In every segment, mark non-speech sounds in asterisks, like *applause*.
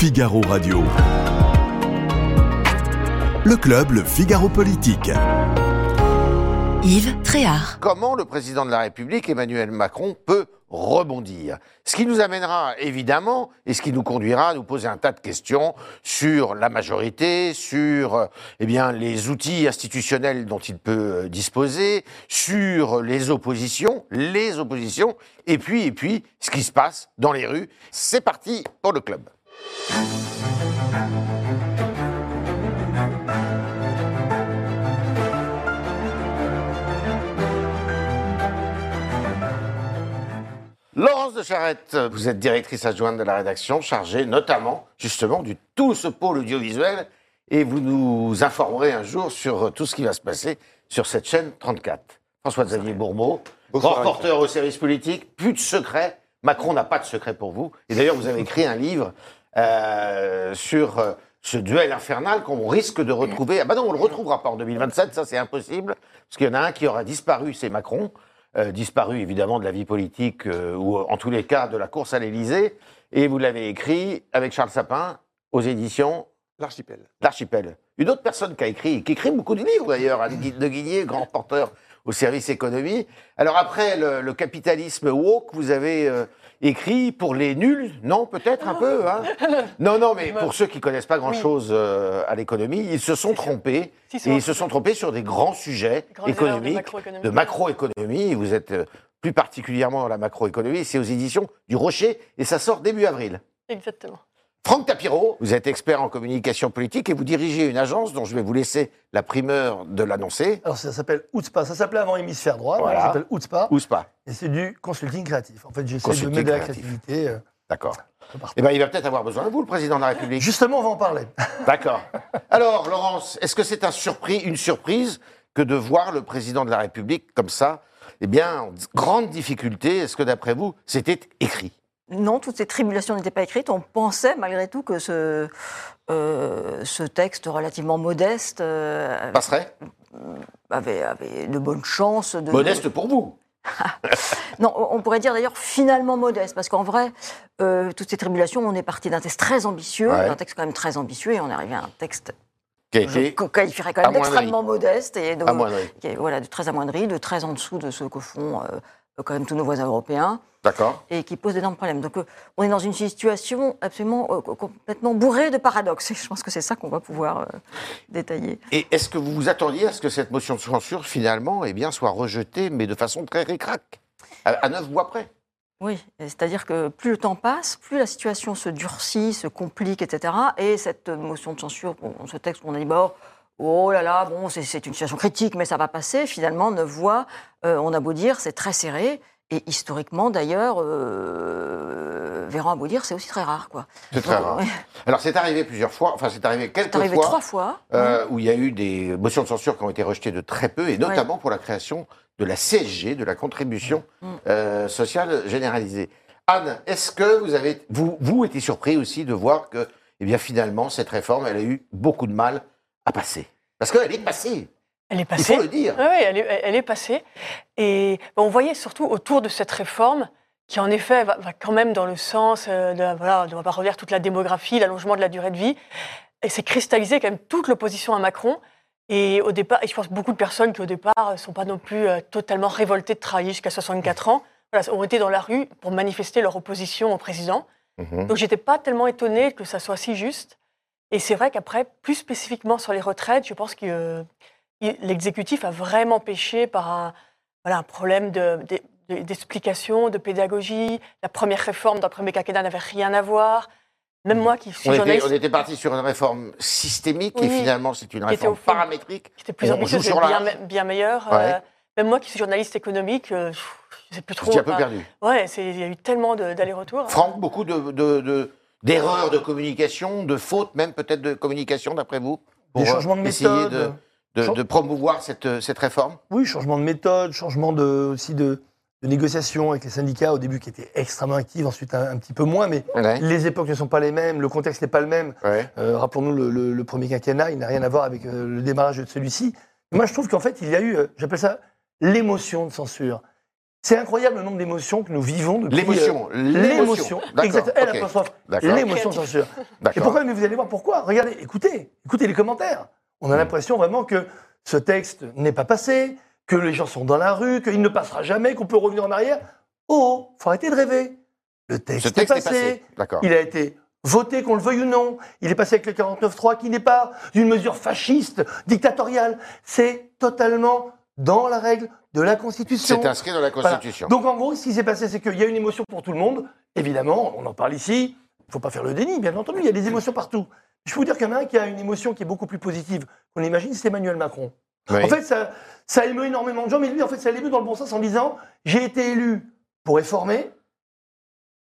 Figaro Radio. Le club, le Figaro Politique. Yves Tréhard. Comment le président de la République, Emmanuel Macron, peut rebondir? Ce qui nous amènera évidemment, et ce qui nous conduira à nous poser un tas de questions sur la majorité, sur eh bien, les outils institutionnels dont il peut euh, disposer, sur les oppositions, les oppositions, et puis, et puis ce qui se passe dans les rues. C'est parti pour le club. Laurence de Charette, vous êtes directrice adjointe de la rédaction, chargée notamment, justement, du tout ce pôle audiovisuel, et vous nous informerez un jour sur tout ce qui va se passer sur cette chaîne 34. François-Xavier Bourmeau, grand reporter au service politique, plus de secrets. Macron n'a pas de secret pour vous. Et d'ailleurs, vous avez écrit un livre euh, sur euh, ce duel infernal qu'on risque de retrouver. Ah bah non, on le retrouvera pas en 2027, ça c'est impossible, parce qu'il y en a un qui aura disparu, c'est Macron. Euh, disparu évidemment de la vie politique, euh, ou en tous les cas de la course à l'Élysée. Et vous l'avez écrit avec Charles Sapin aux éditions L'archipel. L'Archipel. Une autre personne qui a écrit, qui écrit beaucoup de livres d'ailleurs, Anne de Guigné, grand reporter au service économie. Alors après le, le capitalisme woke, vous avez euh, écrit pour les nuls, non peut-être un peu hein *laughs* Non, non, mais pour ceux qui connaissent pas grand-chose euh, à l'économie, ils se sont trompés. Si, Et ils se sont trompés sur des grands sujets de économiques, macroéconomie. de macroéconomie. Vous êtes euh, plus particulièrement dans la macroéconomie. C'est aux éditions du Rocher et ça sort début avril. Exactement. Franck Tapiro, vous êtes expert en communication politique et vous dirigez une agence dont je vais vous laisser la primeur de l'annoncer. Alors ça s'appelle Outspa, ça s'appelait avant Hémisphère droit, Voilà. ça s'appelle Outspa, Ou pas et c'est du consulting créatif. En fait, j'essaie de m'aider à la créativité. euh, D'accord. Eh bien, il va peut-être avoir besoin de vous, le président de la République. Justement, on va en parler. *laughs* D'accord. Alors, Laurence, est-ce que c'est un surpris, une surprise que de voir le président de la République comme ça? Eh bien, en grande difficulté, est-ce que d'après vous, c'était écrit? Non, toutes ces tribulations n'étaient pas écrites. On pensait malgré tout que ce, euh, ce texte relativement modeste euh, Passerait? avait, avait de bonnes chances de... Modeste pour vous. *laughs* Non, on pourrait dire d'ailleurs finalement modeste, parce qu'en vrai, euh, toutes ces tribulations, on est parti d'un texte très ambitieux, Ouais. d'un texte quand même très ambitieux, et on est arrivé à un texte Qui a je qualifierais quand même d'extrêmement modeste, et qui est, voilà, de très amoindri, de très en dessous de ce que font euh, quand même tous nos voisins européens. D'accord. et qui pose d'énormes problèmes. Donc, euh, on est dans une situation absolument euh, co- complètement bourrée de paradoxes. Et je pense que c'est ça qu'on va pouvoir euh, détailler. Et est-ce que vous vous attendiez à ce que cette motion de censure, finalement, eh bien, soit rejetée, mais de façon très récrac, à, neuf voix près? Oui, c'est-à-dire que plus le temps passe, plus la situation se durcit, se complique, etc. Et cette motion de censure, bon, ce texte qu'on a dit, bon, oh là là, bon, c'est- une situation critique, mais ça va passer. Finalement, neuf voix, euh, on a beau dire, c'est très serré. Et historiquement, d'ailleurs, euh, Véran a beau dire, c'est aussi très rare, quoi. C'est très Donc, rare. ouais, Alors, c'est arrivé plusieurs fois, enfin, c'est arrivé quelques C'est arrivé fois. trois fois. euh, où il y a eu des motions de censure qui ont été rejetées de très peu, et notamment pour la création de la CSG, de la contribution Mm. euh, sociale généralisée. Anne, est-ce que vous avez, vous, vous étiez surpris aussi de voir que, eh bien, finalement, cette réforme, elle a eu beaucoup de mal à passer Parce qu'elle est passée, Elle est il passée. faut le dire. Oui, elle est, elle est passée. Et bon, on voyait surtout autour de cette réforme qui, en effet, va, va quand même dans le sens euh, de, voilà, on ne va pas revenir toute la démographie, l'allongement de la durée de vie. Et c'est cristallisé quand même toute l'opposition à Macron. Et au départ, et je pense beaucoup de personnes qui, au départ, ne sont pas non plus euh, totalement révoltées de travailler jusqu'à 64 ans, voilà, ont été dans la rue pour manifester leur opposition au président. Mhm. Donc j'étais pas tellement étonnée que ça soit si juste. Et c'est vrai qu'après, plus spécifiquement sur les retraites, je pense que euh, l'exécutif a vraiment péché par un, voilà, un problème de- de- de- d'explication, de, pédagogie. La première réforme d'un premier quinquennat n'avait rien à voir. Même moi qui suis On était, journaliste, on était parti sur une réforme systémique, et finalement, c'est une était réforme fond- paramétrique. qui était plus ambitieuse et bien, me- bien meilleure. Ouais. euh, même moi qui suis journaliste économique, euh, je sais plus trop. suis un peu perdu. ouais, il y a eu tellement d'allers-retours. Franck, beaucoup de, de- de- d'erreurs de communication, de fautes même peut-être de communication, d'après vous Des pour, changements de euh, méthode. de, de- Chan- de promouvoir cette, cette réforme? Oui, changement de méthode, changement de, aussi de, de négociation avec les syndicats au début qui étaient extrêmement actifs, ensuite un, un petit peu moins, mais Ouais. les époques ne sont pas les mêmes, le contexte n'est pas le même. Ouais. Euh, Rappelons-nous le, le- le premier quinquennat, il n'a rien à voir avec euh, le démarrage de celui-ci. Moi, je trouve qu'en fait, il y a eu, euh, j'appelle ça l'émotion de censure. C'est incroyable le nombre d'émotions que nous vivons depuis. L'émotion. euh, L'émotion. L'émotion. Elle apostrophe. D'accord. L'émotion censure. Et pourquoi Mais vous allez voir pourquoi? Regardez, écoutez, écoutez les commentaires. On a Mm. l'impression vraiment que ce texte n'est pas passé, que les gens sont dans la rue, qu'il ne passera jamais, qu'on peut revenir en arrière. Oh, faut arrêter de rêver. Le texte, Ce texte est est passé. passé. D'accord. Il a été voté, qu'on le veuille ou non. Il est passé avec le 49.3, qui n'est pas une mesure fasciste, dictatoriale. C'est totalement dans la règle de la Constitution. C'est inscrit dans la Voilà. Constitution. Donc en gros, ce qui s'est passé, c'est qu'il y a une émotion pour tout le monde. Évidemment, on en parle ici. Il ne faut pas faire le déni, bien entendu. Il y a des émotions partout. Je peux vous dire qu'il y en a un qui a une émotion qui est beaucoup plus positive qu'on imagine, c'est Emmanuel Macron. Oui. En fait, ça, ça émeut énormément de gens, mais lui, en fait, ça l'émeut dans le bon sens en disant j'ai été élu pour réformer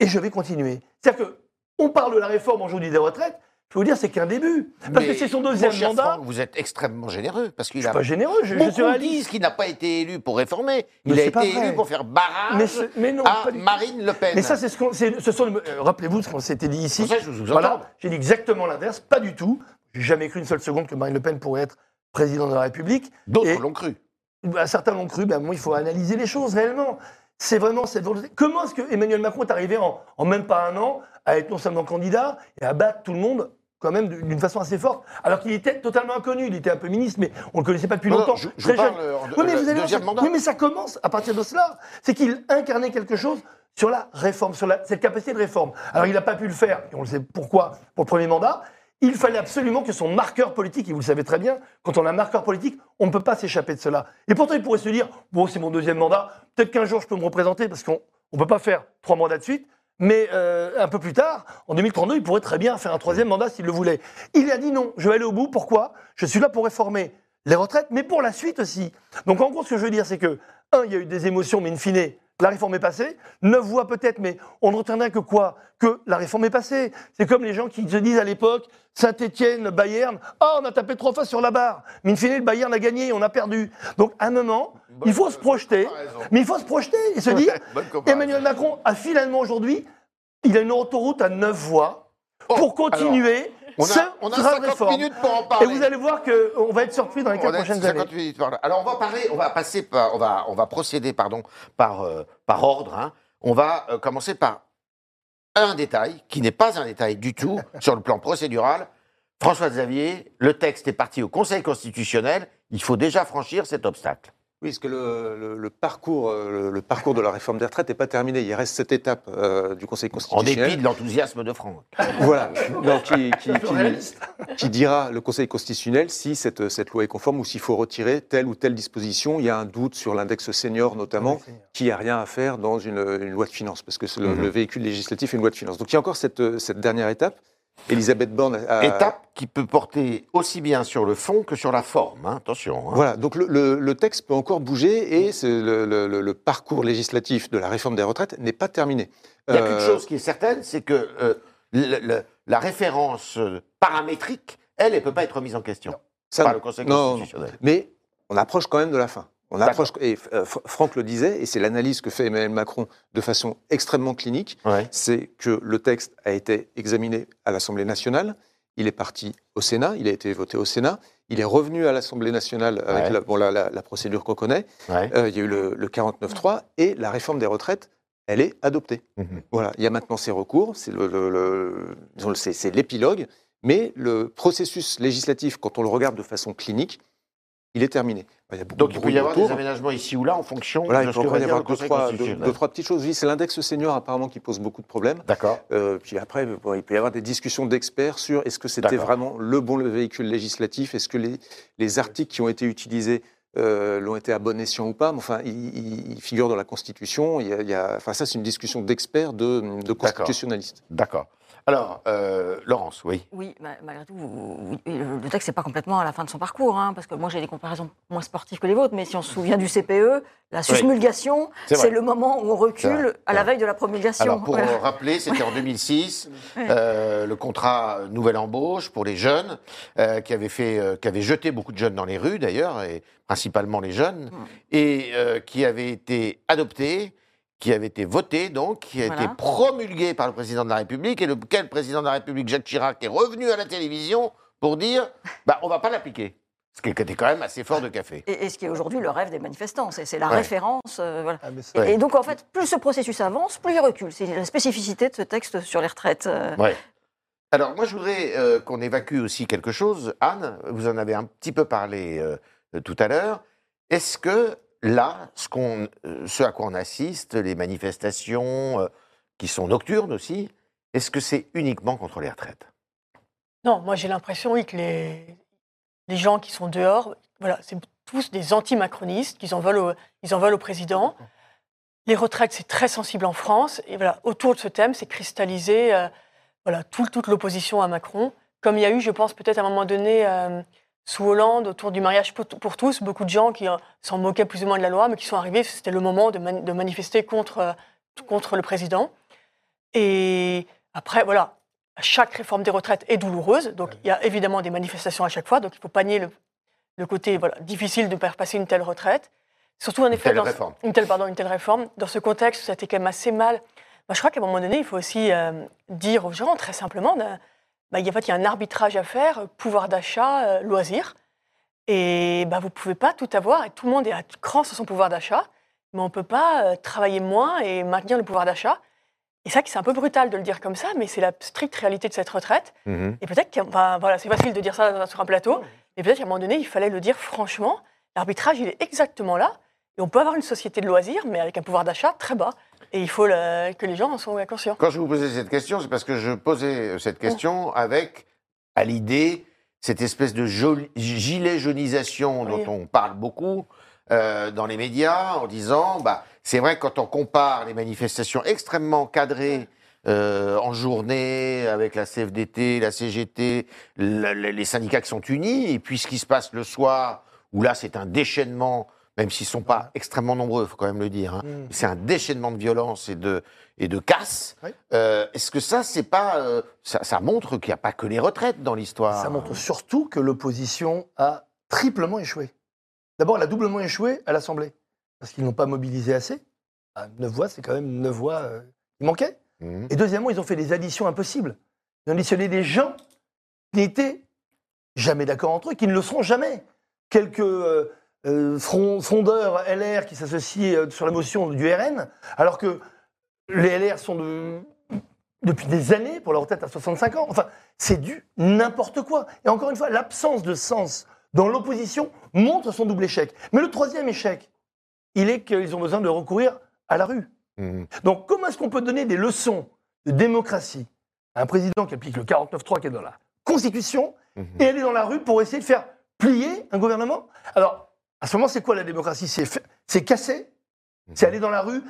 et je vais continuer. C'est-à-dire que on parle de la réforme aujourd'hui des retraites. Je peux vous dire, c'est qu'un début. Parce Mais, que c'est son mon deuxième cher mandat. Franck, vous êtes extrêmement généreux parce Je qu'il suis a. pas généreux, je, je suis réaliste. disent qu'il n'a pas été élu pour réformer. Mais Il a été élu pour faire barrage Mais, ce- mais non, à. Marine Le Pen. Mais ça, c'est ce qu'on. Ce sont, euh, rappelez-vous ce qu'on s'était dit ici. Ça, je vous. Voilà, j'ai dit exactement l'inverse, pas du tout. J'ai jamais cru une seule seconde que Marine Le Pen pourrait être président de la République. D'autres Et- l'ont cru. Bah, certains l'ont cru, ben, moi, il faut analyser les choses réellement. C'est vraiment cette volonté. Comment est-ce que Emmanuel Macron est arrivé en, en même pas un an à être non seulement candidat et à battre tout le monde quand même d'une façon assez forte, alors qu'il était totalement inconnu, il était un peu ministre, mais on ne le connaissait pas depuis Non, longtemps. je, je Très parle jeune. euh, en Oui, mais vous deuxième ça- mandat. oui, mais ça commence à partir de cela. C'est qu'il incarnait quelque chose sur la réforme, sur la- cette capacité de réforme. Alors, il n'a pas pu le faire, et on le sait pourquoi, pour le premier mandat. Il fallait absolument que son marqueur politique, et vous le savez très bien, quand on a un marqueur politique, on ne peut pas s'échapper de cela. Et pourtant, il pourrait se dire, bon, c'est mon deuxième mandat, peut-être qu'un jour je peux me représenter, parce qu'on ne peut pas faire trois mandats de suite, mais euh, un peu plus tard, en 2032, il pourrait très bien faire un troisième mandat s'il le voulait. Il a dit non, je vais aller au bout, pourquoi? Je suis là pour réformer les retraites, mais pour la suite aussi. Donc en gros, ce que je veux dire, c'est que, un, il y a eu des émotions, mais in fine, la réforme est passée. Neuf voix peut-être, mais on ne retiendra que quoi? Que la réforme est passée. C'est comme les gens qui se disent à l'époque, Saint-Étienne, Bayern, ah, on a tapé trois fois sur la barre. Mais in fine, le Bayern a gagné, on a perdu. Donc à un moment, il faut se projeter, mais il faut se projeter et se dire. Emmanuel Macron a finalement aujourd'hui, il a une autoroute à neuf voies pour Oh, continuer. On a, on a train de 50 réforme. minutes pour en Et parler. vous allez voir qu'on va être surpris dans les On quatre a prochaines 50 années. minutes. Alors on va parler, on va passer par, on va, on va procéder pardon par euh, par ordre. hein. On va euh, commencer par un détail qui n'est pas un détail du tout *laughs* sur le plan procédural. François Xavier, le texte est parti au Conseil constitutionnel. Il faut déjà franchir cet obstacle. Oui, parce que le, le- le parcours, euh, le, le parcours de la réforme des retraites n'est pas terminé. Il reste cette étape euh, du Conseil En constitutionnel. dépit de l'enthousiasme de Franck. Voilà, Non, *laughs* qui, dira le Conseil constitutionnel si cette, cette loi est conforme ou s'il faut retirer telle ou telle disposition. Il y a un doute sur l'index senior notamment, qui n'a rien à faire dans une, une loi de finances, parce que c'est le, Mhm. le véhicule législatif est une loi de finances. Donc il y a encore cette, cette dernière étape. Elisabeth Borne a, Étape qui peut porter aussi bien sur le fond que sur la forme. hein. Attention. hein. Voilà, donc le, le- le texte peut encore bouger et le, parcours législatif de la réforme des retraites n'est pas terminé. Il y a qu'une Euh, chose qui est certaine, c'est que euh, la référence euh, paramétrique, elle, elle ne peut pas être mise en question par le Conseil non, constitutionnel. Mais on approche quand même de la fin. On approche, et euh, Fr- Franck le disait, et c'est l'analyse que fait Emmanuel Macron de façon extrêmement clinique, Ouais. c'est que le texte a été examiné à l'Assemblée nationale, il est parti au Sénat, il a été voté au Sénat, il est revenu à l'Assemblée nationale avec Ouais. la, bon, la- la- la procédure qu'on connaît, Ouais. Euh, il y a eu le, le 49.3, et la réforme des retraites, elle est adoptée. Mhm. Voilà, il y a maintenant ces recours, le- le- c'est l'épilogue, mais le processus législatif, quand on le regarde de façon clinique, il est terminé. Il y a beaucoup Donc il peut y avoir des autour. aménagements ici ou là en fonction Voilà, de il ce peut que va y dire avoir le deux trois, deux- deux, trois petites choses. Oui, c'est l'index senior apparemment qui pose beaucoup de problèmes. D'accord. Euh, puis après, bon, il peut y avoir des discussions d'experts sur est-ce que c'était vraiment le bon véhicule législatif, est-ce que les, les articles qui ont été utilisés euh, l'ont été à bon escient ou pas. Mais enfin, il, il- il figure dans la Constitution. Il y a, il y a- enfin, ça, c'est une discussion d'experts, de, de constitutionnalistes. D'accord. Alors, euh, Laurence, oui. Oui, ma- malgré tout, vous- vous- le texte n'est pas complètement à la fin de son parcours, hein, parce que moi j'ai des comparaisons moins sportives que les vôtres, mais si on se souvient du CPE, la susmulgation, C'est le moment où on recule à la veille de la promulgation. Alors, pour Voilà. rappeler, c'était en 2006, *laughs* euh, le contrat nouvelle embauche pour les jeunes, euh, qui avait fait, qui avait jeté beaucoup de jeunes dans les rues d'ailleurs, et principalement les jeunes, Mm. et qui avait été adopté, qui avait été voté donc, qui a Voilà. été promulgué par le président de la République, et lequel président de la République, Jacques Chirac, est revenu à la télévision pour dire, bah, on va pas l'appliquer. Ce qui était quand même assez fort de café. Et, et ce qui est aujourd'hui le rêve des manifestants, c'est la Ouais. référence. euh, voilà. Ah, Et, Ouais. et donc, en fait, plus ce processus avance, plus il recule. C'est la spécificité de ce texte sur les retraites. euh. Ouais. Alors, moi, je voudrais euh, qu'on évacue aussi quelque chose. Anne, vous en avez un petit peu parlé euh, euh, tout à l'heure. Est-ce que là, euh, ce à quoi on assiste, les manifestations euh, qui sont nocturnes aussi, est-ce que c'est uniquement contre les retraites? Non, moi j'ai l'impression oui, que les, les gens qui sont dehors, voilà, c'est tous des anti-macronistes, qu'ils en, veulent au, ils en au président. Les retraites, c'est très sensible en France. Et voilà, autour de ce thème, c'est cristallisé euh, voilà, tout- toute l'opposition à Macron. Comme il y a eu, je pense, peut-être à un moment donné, sous Hollande, autour du mariage pour, tous, beaucoup de gens qui euh, s'en moquaient plus ou moins de la loi, mais qui sont arrivés, c'était le moment de, mani- de manifester contre, euh, contre le président. Et après, voilà, chaque réforme des retraites est douloureuse, donc il y a évidemment des manifestations à chaque fois, donc il faut pas nier le, le côté voilà, difficile de faire passer une telle retraite. Surtout en effet, telle dans ce- une telle, pardon, une telle réforme, dans ce contexte ça a été quand même assez mal. Je crois qu'à un moment donné, il faut aussi euh, dire aux gens très simplement, il y a, en fait, il y a un arbitrage à faire, euh, pouvoir d'achat, euh, loisirs, et ben, vous ne pouvez pas tout avoir, et tout le monde est à cran sur son pouvoir d'achat, mais on ne peut pas euh, travailler moins et maintenir le pouvoir d'achat. Et ça, c'est un peu brutal de le dire comme ça, mais c'est la stricte réalité de cette retraite. Et peut-être que, enfin, voilà, c'est facile de dire ça sur un plateau, mais peut-être qu'à un moment donné, il fallait le dire franchement. L'arbitrage, il est exactement là. Et on peut avoir une société de loisirs, mais avec un pouvoir d'achat très bas. Et il faut le- que les gens en soient conscients. Quand je vous posais cette question, c'est parce que je posais euh, cette question avec, à l'idée, cette espèce de joli- gilet jaunisation dont Oui. on parle beaucoup euh, dans les médias, en disant, bah, c'est vrai que quand on compare les manifestations extrêmement cadrées euh, en journée avec la CFDT, la CGT, la- les syndicats qui sont unis, et puis ce qui se passe le soir, où là c'est un déchaînement, même s'ils ne sont pas extrêmement nombreux, il faut quand même le dire, hein, Mm. c'est un déchaînement de violence et de, et de casse. Oui. Euh, Est-ce que ça, c'est pas, euh, ça, ça montre qu'il n'y a pas que les retraites dans l'histoire? Ça montre surtout que l'opposition a triplement échoué. D'abord, elle a doublement échoué à l'Assemblée, parce qu'ils n'ont pas mobilisé assez. Ah, neuf voix, c'est quand même neuf voix euh, qui manquaient. Mhm. Et deuxièmement, ils ont fait des additions impossibles. Ils ont additionné des gens qui n'étaient jamais d'accord entre eux, qui ne le seront jamais. Quelques euh, frondeurs LR qui s'associent euh, sur la motion du RN, alors que les LR sont de- depuis des années pour leur retraite à 65 ans. Enfin, c'est du n'importe quoi. Et encore une fois, l'absence de sens dans l'opposition montre son double échec. Mais le troisième échec, il est qu'ils ont besoin de recourir à la rue. Mhm. Donc, comment est-ce qu'on peut donner des leçons de démocratie à un président qui applique le 49.3 qui est dans la Constitution Mhm. et aller dans la rue pour essayer de faire plier un gouvernement? Alors, à ce moment, c'est quoi la démocratie? C'est casser, c'est aller dans la rue?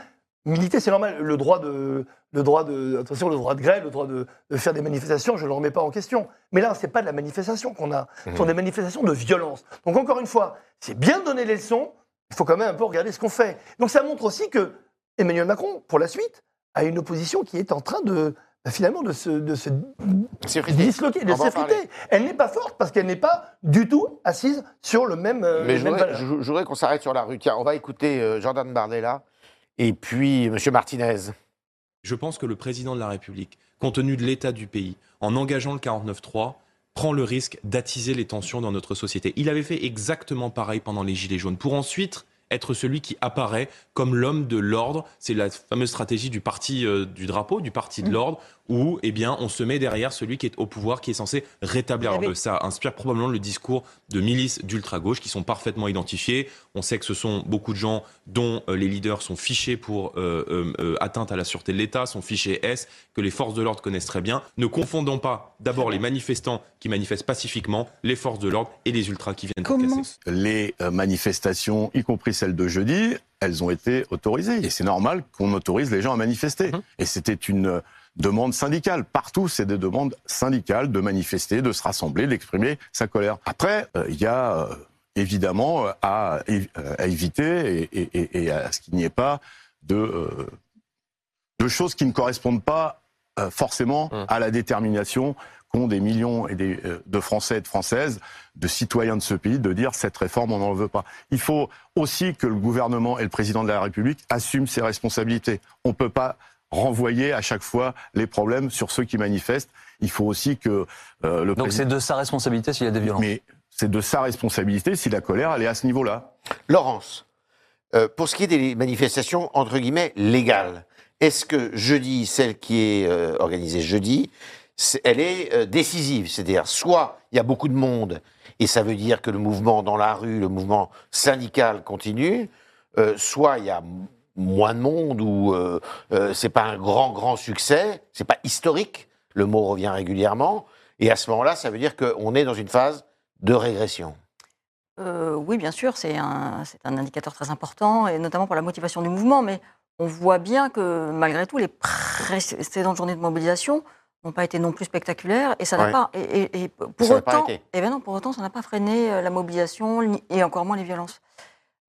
Militer, c'est normal. Le droit de, le droit de, attention, le droit de grève, le droit de, de faire des manifestations, je ne le remets pas en question. Mais là, c'est pas de la manifestation qu'on a, ce sont des manifestations de violence. Donc encore une fois, c'est bien de donner les leçons, il faut quand même un peu regarder ce qu'on fait. Donc ça montre aussi que Emmanuel Macron, pour la suite, a une opposition qui est en train de finalement de se, de se disloquer, de s'effriter. Elle n'est pas forte parce qu'elle n'est pas du tout assise sur le même. euh, Mais je même voudrais, valeur. je- je voudrais qu'on s'arrête sur la rue. Tiens, on va écouter euh, Jordan Bardella et puis Monsieur Martinez. Je pense que le président de la République, compte tenu de l'état du pays, en engageant le 49-3, prend le risque d'attiser les tensions dans notre société. Il avait fait exactement pareil pendant les Gilets jaunes, pour ensuite être celui qui apparaît comme l'homme de l'ordre. C'est la fameuse stratégie du parti euh, du drapeau, du parti de l'ordre, où eh bien, on se met derrière celui qui est au pouvoir, qui est censé rétablir. Oui. Euh, ça inspire probablement le discours de milices d'ultra-gauche qui sont parfaitement identifiées. On sait que ce sont beaucoup de gens dont euh, les leaders sont fichés pour euh, atteinte à la sûreté de l'État, sont fichés S, que les forces de l'ordre connaissent très bien. Ne confondons pas d'abord les manifestants qui manifestent pacifiquement, les forces de l'ordre et les ultras qui viennent Comment casser. les euh, manifestations, y compris celles de jeudi, elles ont été autorisées. Et c'est normal qu'on autorise les gens à manifester. Mhm. Et c'était une euh, demande syndicale. Partout, c'est des demandes syndicales de manifester, de se rassembler, d'exprimer sa colère. Après, euh, il y a euh, évidemment euh, à, évi- à éviter et, et- et- et à ce qu'il n'y ait pas de, euh, de choses qui ne correspondent pas forcément Mhm. à la détermination qu'ont des millions et des, de Français et de Françaises, de citoyens de ce pays, de dire cette réforme, on n'en veut pas. Il faut aussi que le gouvernement et le président de la République assument ses responsabilités. On ne peut pas renvoyer à chaque fois les problèmes sur ceux qui manifestent. Il faut aussi que euh, le Donc président... c'est de sa responsabilité s'il y a des violences. Mais c'est de sa responsabilité si la colère, elle est à ce niveau-là. Laurence, euh, pour ce qui est des manifestations, entre guillemets, légales, est-ce que jeudi, celle qui est euh, organisée jeudi, elle est euh, décisive? C'est-à-dire, soit il y a beaucoup de monde, et ça veut dire que le mouvement dans la rue, le mouvement syndical continue, euh, soit il y a moins de monde, ou euh, euh, c'est pas un grand, grand succès, c'est pas historique, le mot revient régulièrement, et à ce moment-là, ça veut dire qu'on est dans une phase de régression. Euh, oui, bien sûr, c'est un, c'est un indicateur très important, et notamment pour la motivation du mouvement. Mais on voit bien que malgré tout, les précédentes journées de mobilisation n'ont pas été non plus spectaculaires, et ça n'a Ouais. pas. Et, et- et pour Ça n'a pas autant, été. eh ben non, pour autant, ça n'a pas freiné euh, la mobilisation et encore moins les violences.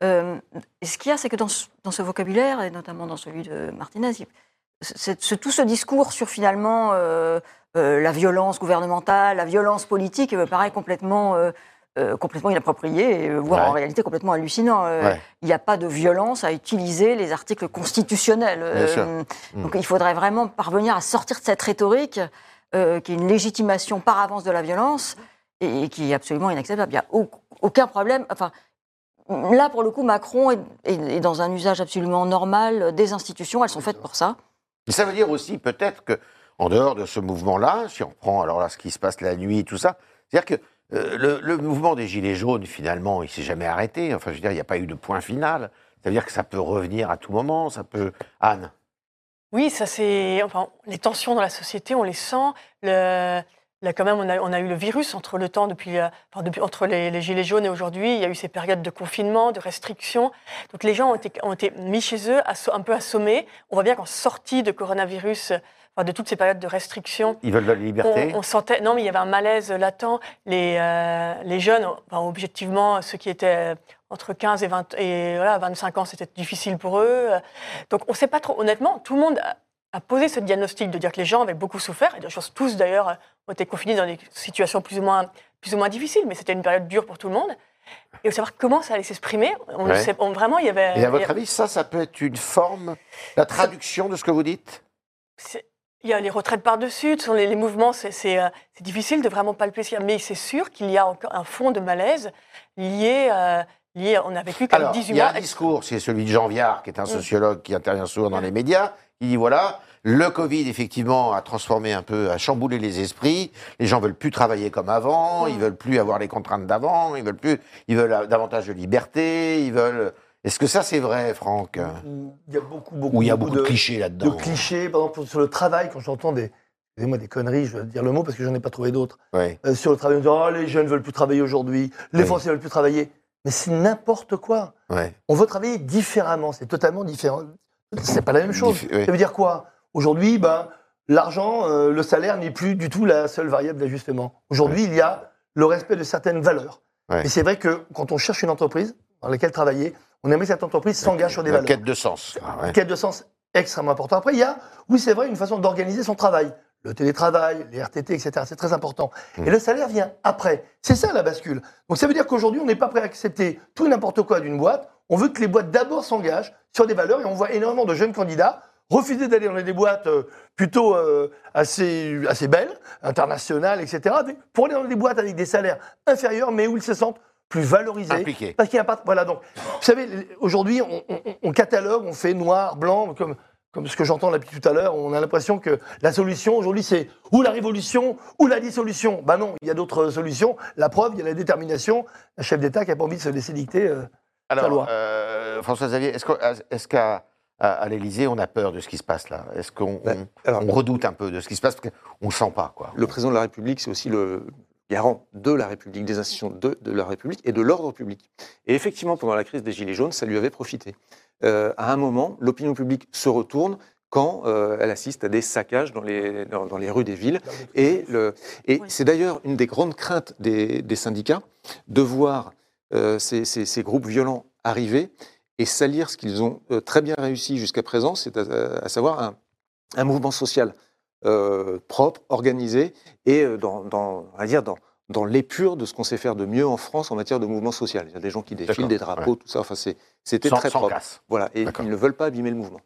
Euh, ce qu'il y a, c'est que dans ce, dans ce vocabulaire, et notamment dans celui de Martinez, il- c'est- ce- tout ce discours sur finalement euh, euh, la violence gouvernementale, la violence politique, me paraît complètement, euh, complètement inapproprié, voire Ouais. en réalité complètement hallucinant. Ouais. Il n'y a pas de violence à utiliser les articles constitutionnels. Mm. Donc il faudrait vraiment parvenir à sortir de cette rhétorique qui est une légitimation par avance de la violence et, et qui est absolument inacceptable. Il n'y a au- aucun problème. Enfin, là, pour le coup, Macron est, est- est dans un usage absolument normal des institutions. Elles sont faites pour ça. Mais ça veut dire aussi peut-être que, en dehors de ce mouvement-là, si on prend alors là ce qui se passe la nuit et tout ça, c'est-à-dire que euh, le, le mouvement des Gilets jaunes, finalement, il s'est jamais arrêté. Enfin, je veux dire, il n'y a pas eu de point final. Ça veut dire que ça peut revenir à tout moment. Ça peut. Anne? Oui, ça c'est. Enfin, les tensions dans la société, on les sent. Le, là, quand même, on a, on a eu le virus entre le temps, depuis, euh, enfin, depuis entre les, les gilets jaunes et aujourd'hui. Il y a eu ces périodes de confinement, de restrictions. Donc les gens ont été, ont été mis chez eux, un peu assommés. On voit bien qu'en sortie de coronavirus, euh, enfin, de toutes ces périodes de restrictions, Ils veulent de la liberté. on, on sentait, non, mais il y avait un malaise latent. Les, euh, les jeunes, enfin, objectivement, ceux qui étaient entre 15 et, 20, et voilà, 25 ans, c'était difficile pour eux. Donc, on ne sait pas trop. Honnêtement, tout le monde a, a posé ce diagnostic de dire que les gens avaient beaucoup souffert. Et de choses, tous, d'ailleurs, ont été confinés dans des situations plus ou moins, plus ou moins difficiles, mais c'était une période dure pour tout le monde. Et savoir comment ça allait s'exprimer, on ne Ouais. sait on- vraiment, il y avait. Et à y votre a- avis, ça, ça peut être une forme, la traduction de ce que vous dites? Il y a les retraites par-dessus, ce les, les mouvements, c'est euh, difficile de vraiment palper ça. Mais c'est sûr qu'il y a encore un fond de malaise lié, euh, lié on a vécu comme Alors, 18 il y a mois. un discours, c'est celui de Jean Viard, qui est un Mm. sociologue qui intervient souvent dans les médias, qui dit voilà, le Covid, effectivement, a transformé un peu, a chamboulé les esprits. Les gens veulent plus travailler comme avant, ils veulent plus avoir les contraintes d'avant, ils veulent plus, ils veulent davantage de liberté, ils veulent. Est-ce que ça, c'est vrai, Franck? Il y a beaucoup, beaucoup, Ou il y a beaucoup de, clichés de là-dedans clichés. Par exemple, sur le travail, quand j'entends des, excusez-moi, des conneries, je vais dire le mot parce que j'en ai pas trouvé d'autres. Euh, sur le travail, on dit oh, les jeunes veulent plus travailler aujourd'hui, les Oui. Français veulent plus travailler. Mais c'est n'importe quoi. On veut travailler différemment, c'est totalement différent. C'est pas la même chose. Diffi-. Ça veut dire quoi? Aujourd'hui, ben, l'argent, euh, le salaire n'est plus du tout la seule variable d'ajustement. Aujourd'hui, il y a le respect de certaines valeurs. Ouais. Et c'est vrai que quand on cherche une entreprise dans laquelle travailler, on aimerait que cette entreprise s'engage sur des La valeurs. quête de sens. Ah, ouais. Quête de sens extrêmement important. Après, il y a, oui, c'est vrai, une façon d'organiser son travail. Le télétravail, les RTT, etc. C'est très important. Mm. Et le salaire vient après. C'est ça la bascule. Donc ça veut dire qu'aujourd'hui, on n'est pas prêt à accepter tout et n'importe quoi d'une boîte. On veut que les boîtes d'abord s'engagent sur des valeurs et on voit énormément de jeunes candidats refuser d'aller dans des boîtes euh, plutôt euh, assez, assez belles, internationales, etc. pour aller dans des boîtes avec des salaires inférieurs, mais où ils se sentent plus valorisés. Impliqués. Parce qu'il n'y a pas. Voilà, donc, vous savez, aujourd'hui, on, on- on catalogue, on fait noir, blanc, comme, comme ce que j'entends depuis tout à l'heure. On a l'impression que la solution aujourd'hui, c'est ou la révolution ou la dissolution. Ben non, il y a d'autres solutions. La preuve, il y a la détermination. Un chef d'État qui n'a pas envie de se laisser dicter. euh, sa loi. euh, François Xavier, est-ce qu'à est qu'à à, à l'Élysée, on a peur de ce qui se passe là? Est-ce qu'on Ben, on redoute un peu de ce qui se passe? Parce qu'on ne le sent pas quoi Le président de la République, c'est aussi le garant de la République, des institutions de, de la République et de l'ordre public. Et effectivement, pendant la crise des Gilets jaunes, ça lui avait profité. Euh, à un moment, l'opinion publique se retourne quand euh, elle assiste à des saccages dans les, dans, dans les rues des villes. Et, le- et Oui. c'est d'ailleurs une des grandes craintes des, des syndicats de voir euh, ces, ces- ces groupes violents arriver et salir ce qu'ils ont euh, très bien réussi jusqu'à présent, c'est à, à savoir un, un mouvement social euh, propre, organisé et dans, dans- on va dire dans, dans l'épure de ce qu'on sait faire de mieux en France en matière de mouvement social. Il y a des gens qui défilent, des drapeaux, tout ça. Enfin, c'était très sans propre. casse. Voilà, et ils ne veulent pas abîmer le mouvement.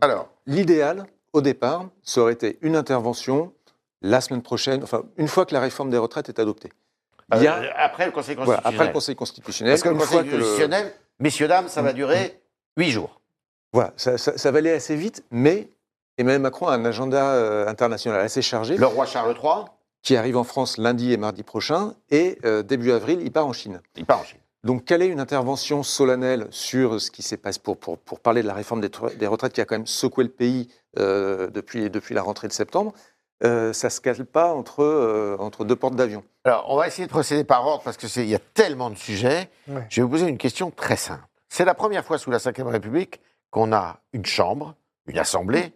Alors, L'idéal, au départ, ça aurait été une intervention la semaine prochaine, enfin, une fois que la réforme des retraites est adoptée. Il y a- Euh, après le Conseil Voilà, constitutionnel. après le Conseil constitutionnel, Parce que le Conseil le- messieurs, dames, ça va durer huit jours. Voilà, ça, ça- ça va aller assez vite, mais Emmanuel Macron a un agenda euh, international assez chargé Le roi Charles III, qui arrive en France lundi et mardi prochain, et euh, début avril, il part en Chine. il part en Chine. Donc, quelle est une intervention solennelle sur ce qui s'est passé pour, pour, pour parler de la réforme des, des retraites qui a quand même secoué le pays euh, depuis, depuis la rentrée de septembre euh, Ça ne se cale pas entre, euh, entre deux portes d'avion. Alors, on va essayer de procéder par ordre parce qu'il y a tellement de sujets. Ouais. Je vais vous poser une question très simple. C'est la première fois sous la Ve République qu'on a une chambre, une assemblée,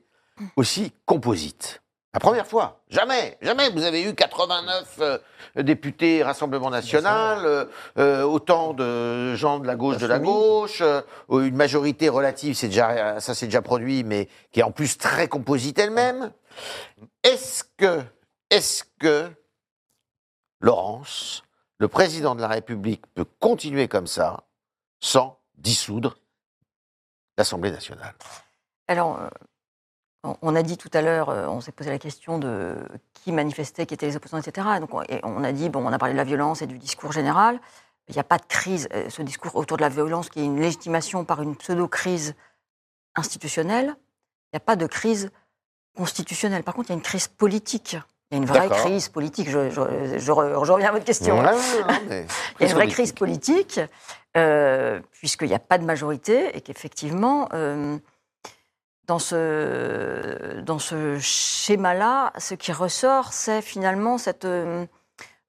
aussi composite. La première fois. Jamais, jamais vous avez eu 89 euh, députés Rassemblement National, euh, euh, autant de gens de la gauche de la gauche, euh, une majorité relative, c'est déjà, ça s'est déjà produit, mais qui est en plus très composite elle-même. Est-ce que, est-ce que Laurence, le président de la République, peut continuer comme ça sans dissoudre l'Assemblée nationale? Alors, euh, on- a dit tout à l'heure, euh, on s'est posé la question de qui manifestait, qui étaient les opposants, etc. Et donc, on, a dit, bon, on a parlé de la violence et du discours général. Il n'y a pas de crise. euh, Ce discours autour de la violence, qui est une légitimation par une pseudo-crise institutionnelle, il n'y a pas de crise constitutionnelle. Par contre, il y a une crise politique. Il y a une vraie crise politique. Je, je- je re- je reviens à votre question. Ouais, *laughs* mais- Il y a une vraie crise politique, euh, puisqu'il n'y a pas de majorité et qu'effectivement, euh, dans ce, dans ce schéma-là, ce qui ressort, c'est finalement cette, euh,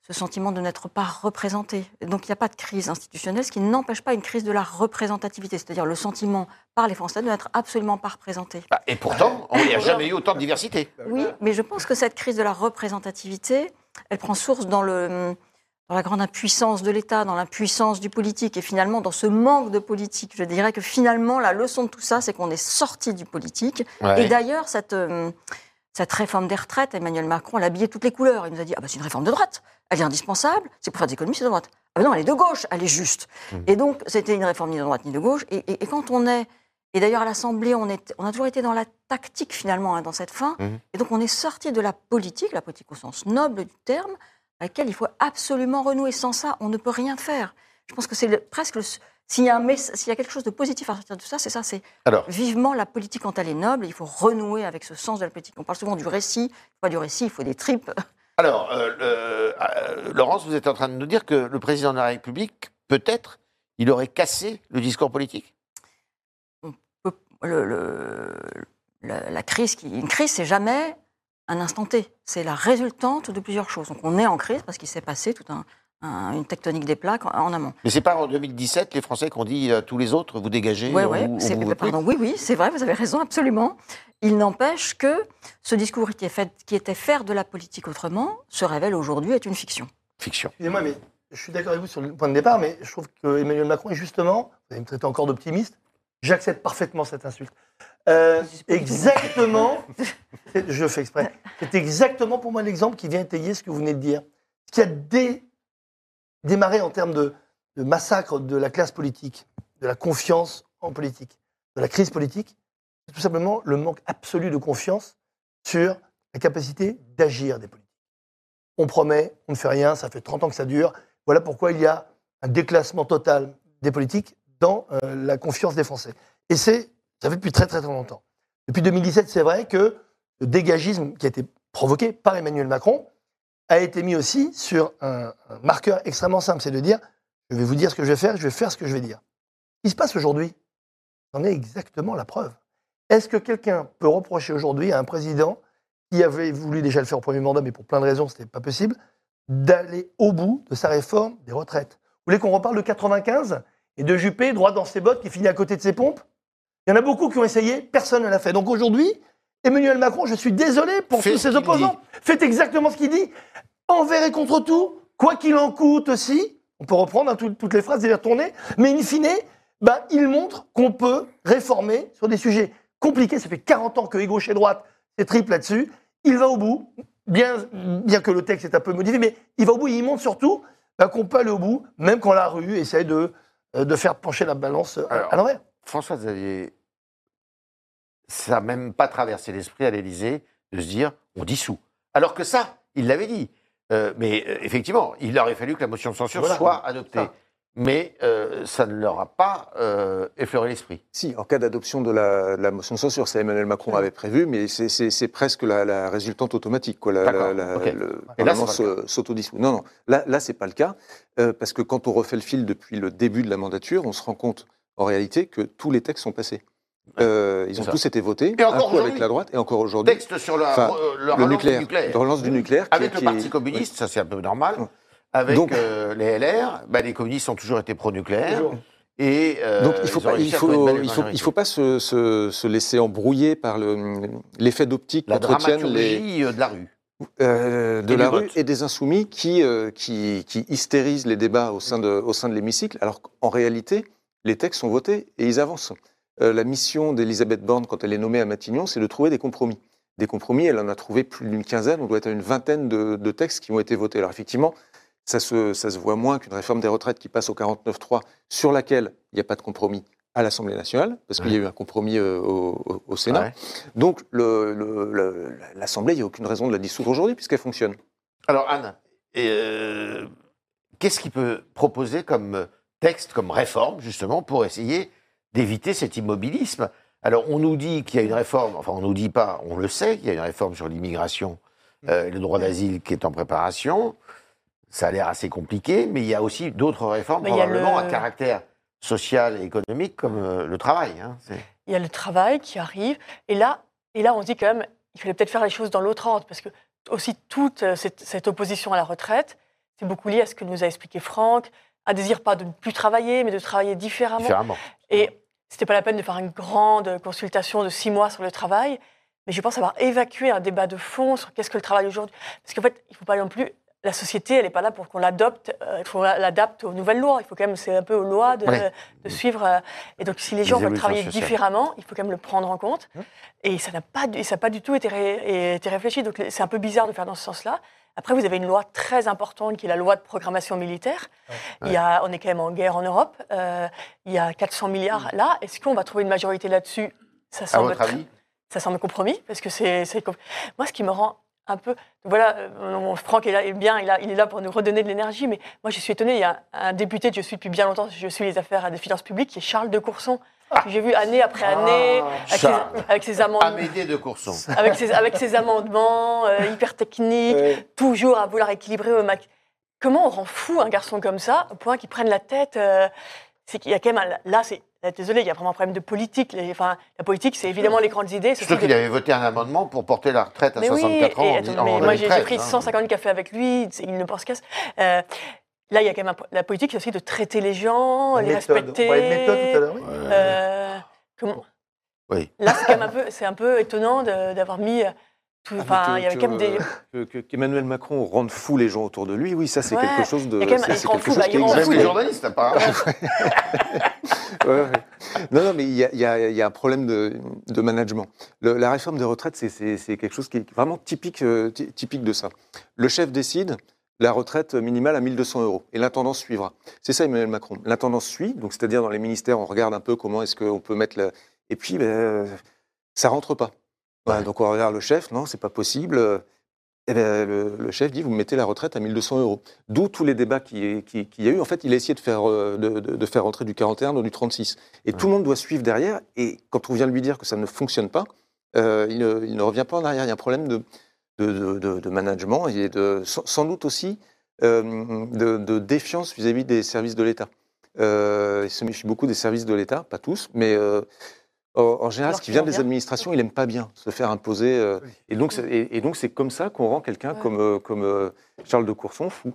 ce sentiment de n'être pas représenté. Donc il n'y a pas de crise institutionnelle, ce qui n'empêche pas une crise de la représentativité, c'est-à-dire le sentiment par les Français de n'être absolument pas représentés. Bah, et pourtant, il n'y a jamais eu autant de diversité. Oui, mais je pense que cette crise de la représentativité, elle prend source dans, le, dans la grande impuissance de l'État, dans l'impuissance du politique, et finalement dans ce manque de politique. Je dirais que finalement, la leçon de tout ça, c'est qu'on est sorti du politique. Ouais. Et d'ailleurs, cette, euh, cette réforme des retraites, Emmanuel Macron l'a habillée toutes les couleurs. Il nous a dit, ah bah, c'est une réforme de droite, elle est indispensable, c'est pour faire des économies, c'est de droite. Ah ben non, elle est de gauche, elle est juste. Et donc, c'était une réforme ni de droite ni de gauche. Et, et- et quand on est, et d'ailleurs à l'Assemblée, on, est, on a toujours été dans la tactique finalement, hein, dans cette fin. Mhm. Et donc, on est sorti de la politique, la politique au sens noble du terme, à laquelle il faut absolument renouer. Sans ça, on ne peut rien faire. Je pense que c'est le- presque le- S'il y, a un mess- s'il y a quelque chose de positif à sortir de ça, c'est ça, c'est vivement la politique quand elle est noble. Il faut renouer avec ce sens de la politique. On parle souvent du récit. Il faut pas du récit, il faut des tripes. *laughs* alors euh, le- euh, Laurence, vous êtes en train de nous dire que le président de la République, peut-être, il aurait cassé le discours politique? Le- le- la, la crise, qui, une crise, c'est jamais un instant T. C'est la résultante de plusieurs choses. Donc on est en crise parce qu'il s'est passé toute un- un- une tectonique des plaques en, en amont. Mais c'est pas en 2017 les Français qui ont dit à tous les autres, vous dégagez, Ouais, on ouais, vous- on pardon, oui, oui, c'est vrai, vous avez raison, absolument. Il n'empêche que ce discours qui, est fait, qui était faire de la politique autrement se révèle aujourd'hui être une fiction. Fiction. Excusez-moi, mais je suis d'accord avec vous sur le point de départ, mais je trouve que Emmanuel Macron est justement, vous allez me traiter encore d'optimiste, j'accepte parfaitement cette insulte. Euh, exactement, *laughs* je fais exprès, c'est exactement pour moi l'exemple qui vient étayer ce que vous venez de dire. Ce qui a dé- démarré en termes de, de massacre de la classe politique, de la confiance en politique, de la crise politique, c'est tout simplement le manque absolu de confiance sur la capacité d'agir des politiques on promet, on ne fait rien, ça fait 30 ans que ça dure. Voilà pourquoi il y a un déclassement total des politiques dans euh, la confiance des Français. Et c'est, ça fait depuis très très très longtemps. Depuis 2017, c'est vrai que le dégagisme qui a été provoqué par Emmanuel Macron a été mis aussi sur un, marqueur extrêmement simple, c'est de dire, je vais vous dire ce que je vais faire, je vais faire ce que je vais dire. Ce qui se passe aujourd'hui, c'en est exactement la preuve. Est-ce que quelqu'un peut reprocher aujourd'hui à un président qui avait voulu déjà le faire au premier mandat, mais pour plein de raisons, ce n'était pas possible, d'aller au bout de sa réforme des retraites? Vous voulez qu'on reparle de 95 et de Juppé, droit dans ses bottes, qui finit à côté de ses pompes Il y en a beaucoup qui ont essayé, personne ne l'a fait. Donc aujourd'hui, Emmanuel Macron, je suis désolé pour tous ses opposants. Faites exactement ce qu'il dit, envers et contre tout, quoi qu'il en coûte aussi. On peut reprendre hein, tout- toutes les phrases et les retourner, mais in fine, ben, il montre qu'on peut réformer sur des sujets compliqués. Ça fait 40 ans que et gauche et droite, triple là-dessus. Il va au bout, bien, bien que le texte est un peu modifié, mais il va au bout et il montre surtout ben, qu'on peut aller au bout, même quand la rue essaie de, de faire pencher la balance euh, Alors, à l'envers. François Xavier, ça n'a même pas traversé l'esprit à l'Élysée de se dire on dissout. Alors que ça, il l'avait dit. Euh, mais euh, effectivement, il aurait fallu que la motion de censure Voilà. soit adoptée. Ça. Mais euh, ça ne leur a pas euh, effleuré l'esprit. Si, en cas d'adoption de la, de la motion de censure, ça Emmanuel Macron avait prévu, mais c'est- presque la, la résultante automatique. Quoi. La, la- la- ok. le Et là, s'autodissout. Non, non, là, là c'est pas le cas, euh, parce que quand on refait le fil depuis le début de la mandature, on se rend compte en réalité que tous les textes sont passés. Euh, ils ont ça. tous été votés, Et encore un coup avec la droite, et encore aujourd'hui. Texte sur la, euh, le relance nucléaire, du nucléaire. relance du nucléaire. qui- Avec le qui- Parti communiste, ça c'est un peu normal. Ouais. Avec Donc- euh, les LR, bah, les communistes ont toujours été pro-nucléaire. Toujours. Et euh, Donc il faut ils ont pas, il faut, il faut, il faut pas se, se- se laisser embrouiller par le- l'effet d'optique qu'entretiennent les, euh, de la rue. euh, de Et la rue vote. et des insoumis qui, euh, qui, qui hystérisent les débats au sein de, au sein de l'hémicycle, alors qu'en réalité, les textes sont votés et ils avancent. Euh, la mission d'Elisabeth Borne, quand elle est nommée à Matignon, c'est de trouver des compromis. Des compromis, elle en a trouvé plus d'une quinzaine, on doit être à une vingtaine de, de textes qui ont été votés. Alors effectivement, ça se, ça se voit moins qu'une réforme des retraites qui passe au 49.3, sur laquelle il n'y a pas de compromis à l'Assemblée nationale, parce qu'il y a eu un compromis euh, au, Sénat. Ouais. Donc l'Assemblée, il n'y a aucune raison de la dissoudre aujourd'hui, puisqu'elle fonctionne. Alors Anne, euh, qu'est-ce qu'il peut proposer comme texte, comme réforme, justement, pour essayer d'éviter cet immobilisme? Alors on nous dit qu'il y a une réforme, enfin on nous dit pas, on le sait, qu'il y a une réforme sur l'immigration euh, et le droit d'asile qui est en préparation. Ça a l'air assez compliqué, mais il y a aussi d'autres réformes, Mais probablement le- à caractère social et économique, comme euh, le travail. hein. Il y a le travail qui arrive. Et là, et là on dit quand même, il fallait peut-être faire les choses dans l'autre ordre, parce que aussi toute euh, cette, cette opposition à la retraite, c'est beaucoup lié à ce que nous a expliqué Franck, un désir pas de ne plus travailler, mais de travailler différemment. différemment. Et c'était pas la peine de faire une grande consultation de six mois sur le travail, mais je pense avoir évacué un débat de fond sur qu'est-ce que le travail aujourd'hui. Parce qu'en fait, il faut pas non plus. La société, elle n'est pas là pour qu'on l'adopte, euh, il faut l'adapte aux nouvelles lois. Il faut quand même, c'est un peu aux lois de, Ouais. de suivre. euh, et donc, si les gens veulent travailler sociales. différemment, il faut quand même le prendre en compte. Et ça n'a pas, ça pas du tout été, ré- été réfléchi. Donc, c'est un peu bizarre de faire dans ce sens-là. Après, vous avez une loi très importante qui est la loi de programmation militaire. Il y a, on est quand même en guerre en Europe. euh, il y a 400 milliards là. Est-ce qu'on va trouver une majorité là-dessus? Ça À semble votre avis? ça semble compromis parce que c'est moi ce qui me rend un peu voilà euh, Franck est là est bien il, a- il est là pour nous redonner de l'énergie mais moi je suis étonnée il y a un député que je suis depuis bien longtemps je suis les affaires des finances publiques qui est Charles de Courson que j'ai vu année après année avec, ses, Charles. avec ses amendements de Courson. avec ses, avec ses amendements euh, hyper techniques toujours à vouloir équilibrer au max comment on rend fou un garçon comme ça au point qu'il prenne la tête euh, c'est qu'il y a quand même un- là c'est désolé il y a vraiment un problème de politique Les- enfin la politique c'est évidemment les grandes idées c'est Surtout qu'il avait voté un amendement pour porter la retraite à mais oui, 64 ans. et en- attends, en mais moi j'ai j'ai 2013, pris hein. 150 cafés avec lui, il ne pense qu'à ça. Euh, là, il y a quand même un- la politique, c'est aussi de traiter les gens, les Méthode. respecter. On parlait de méthode tout à l'heure. oui. Euh, comment Oui. Là, c'est quand même un peu, c'est un peu étonnant d'avoir mis. Euh, Ah, enfin, mais il y avait que- quand même des. que- que- Qu'Emmanuel Macron rende fou les gens autour de lui, oui, ça c'est Ouais, quelque chose de. il y a quand même- c'est- il c'est rend fou, chose bah, il rend. Même les fou. journalistes, apparemment. Ouais, ouais. *laughs* Non, non, mais il y a, y y un problème de, de management. Le- la réforme des retraites, c'est- c'est c'est quelque chose qui est vraiment typique, euh, ty- typique de ça. Le chef décide la retraite minimale à 1200 euros et l'intendance suivra. C'est ça Emmanuel Macron. L'intendance suit, donc c'est-à-dire dans les ministères, on regarde un peu comment est-ce qu'on peut mettre la... Et puis, ben, euh, ça rentre pas. Voilà, donc on regarde le chef, non, c'est pas possible. Eh ben, le, le chef dit, vous mettez la retraite à 1200 euros. D'où tous les débats qu'il qui, qui y a eu. En fait, il a essayé de faire, euh, de, de- de faire rentrer du 41 dans du 36. Et tout le monde doit suivre derrière. Et quand on vient lui dire que ça ne fonctionne pas, euh, il, ne, il ne revient pas en arrière. Il y a un problème de, de, management et de, sans, doute aussi euh, de, défiance vis-à-vis des services de l'État. Euh, il se méfie beaucoup des services de l'État, pas tous, mais euh, en, général, Alors ce qui vient des administrations, il n'aime pas bien se faire imposer. euh, Oui. et donc, c'est- comme ça qu'on rend quelqu'un Ouais. comme, euh, comme euh, Charles de Courson fou.